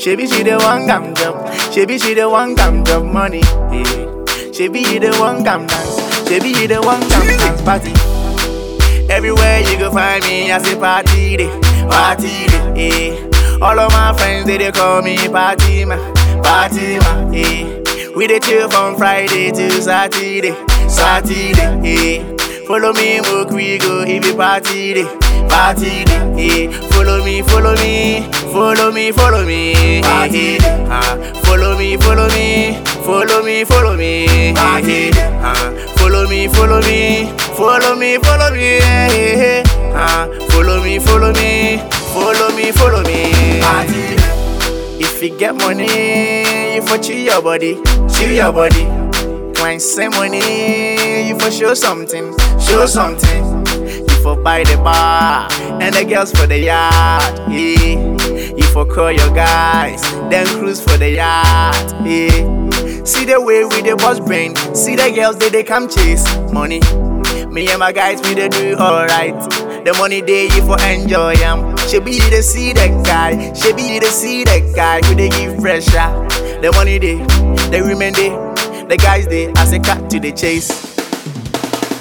She be she the one come job. She be she the one come job money. Yeah. She be the one come dance. She be the one come dance party. Everywhere you go find me, I say party day, party day. Yeah. All of my friends they, they call me party man, party man. Yeah. We dey chill from Friday to Saturday, Saturday. Yeah. Follow me, make we go if it party day, party day. Yeah. Follow me, follow me, follow me, follow me. Party. Ah, follow me, follow me, follow me, follow me. Party. Ah, follow me, follow me, follow me, follow me. Ah, follow me, follow me, follow me, follow me. Party. If you get money, you for chill your body, chill your body. When say money, you for show something, show something. You for buy the bar and the girls for the yard. Yeah. For call your guys, then cruise for the yacht. Yeah. See the way we the boss brain, see the girls they they come chase money. Me and my guys we they do alright. The money they you for enjoy am. She be the see that guy, she be the see that guy who they give pressure. The money they, the women they, the guys they, as a cat to the chase.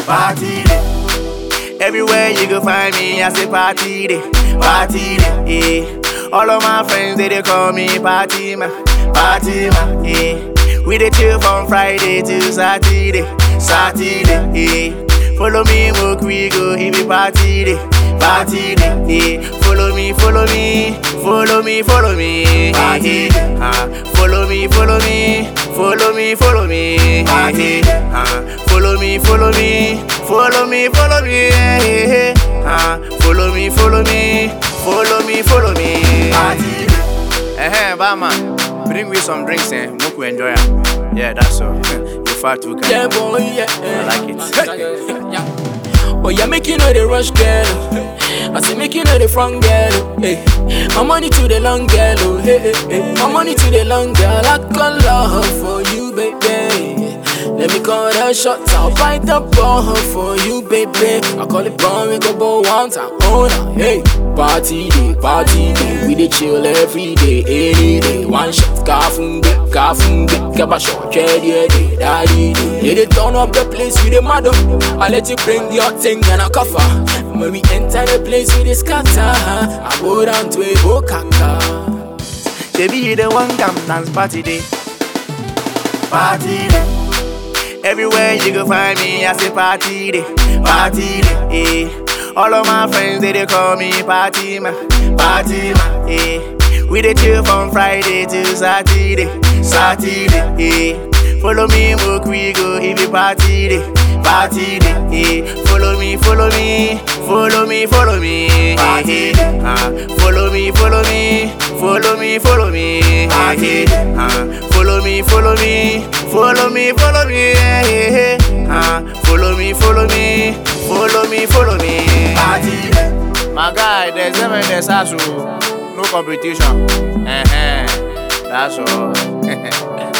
Party day. Everywhere you go find me, I say party day, party day. Yeah. All of my friends they, they call me party man, party man. Yeah. We dey chill from Friday to Saturday, Saturday. Yeah. Follow me, make we go it party day, party day. Yeah. Follow me, follow me, follow me, follow me. Party day. Ah, follow me, follow me, follow me, follow me. Party day. Ah, follow me, follow me, follow me, follow me. Yeah. Ah, follow me, follow me, follow me, follow me. Party. Eh, Bama, bring me some drinks and make we enjoy it. Yeah, that's all. You fat too, Yeah, boy, yeah. I eh. like it. yeah. Oh, yeah, make you know the rush, girl. I say, make you know the front, girl. Hey. My money to the long, girl. Oh, hey, hey, hey. My money to the long, girl. I got love for you. Let me call the shots, I'll bite the ball for you, baby. I call it born, we go ball one time, oh no, hey. Party day, party day, we dey chill every day, any day. One shot, kafun get, kafun get, get a shot, ready, day, daddy day. They dey turn up the place with the madam. I let you bring your thing and a cover. When we enter the place with the scatter, I go down to a bokaka. She be the one come dance party day. Party day. Everywhere you go find me, I say party day, party day. Yeah. All of my friends they, they call me party man, party man. Yeah. We dey chill from Friday to Saturday, Saturday. Yeah. Follow me, make we go if it party day, party day. Yeah. Follow me, follow me, follow me, follow me. Eh. Party day. Ah, Follow me, follow me, follow me, follow me. Party day. Ah, follow me, follow me, follow me, follow me. Yeah, yeah. Ah, follow me, follow me, follow me, follow me. Day. My guy, there's never there's also no competition. Uh-huh. That's all.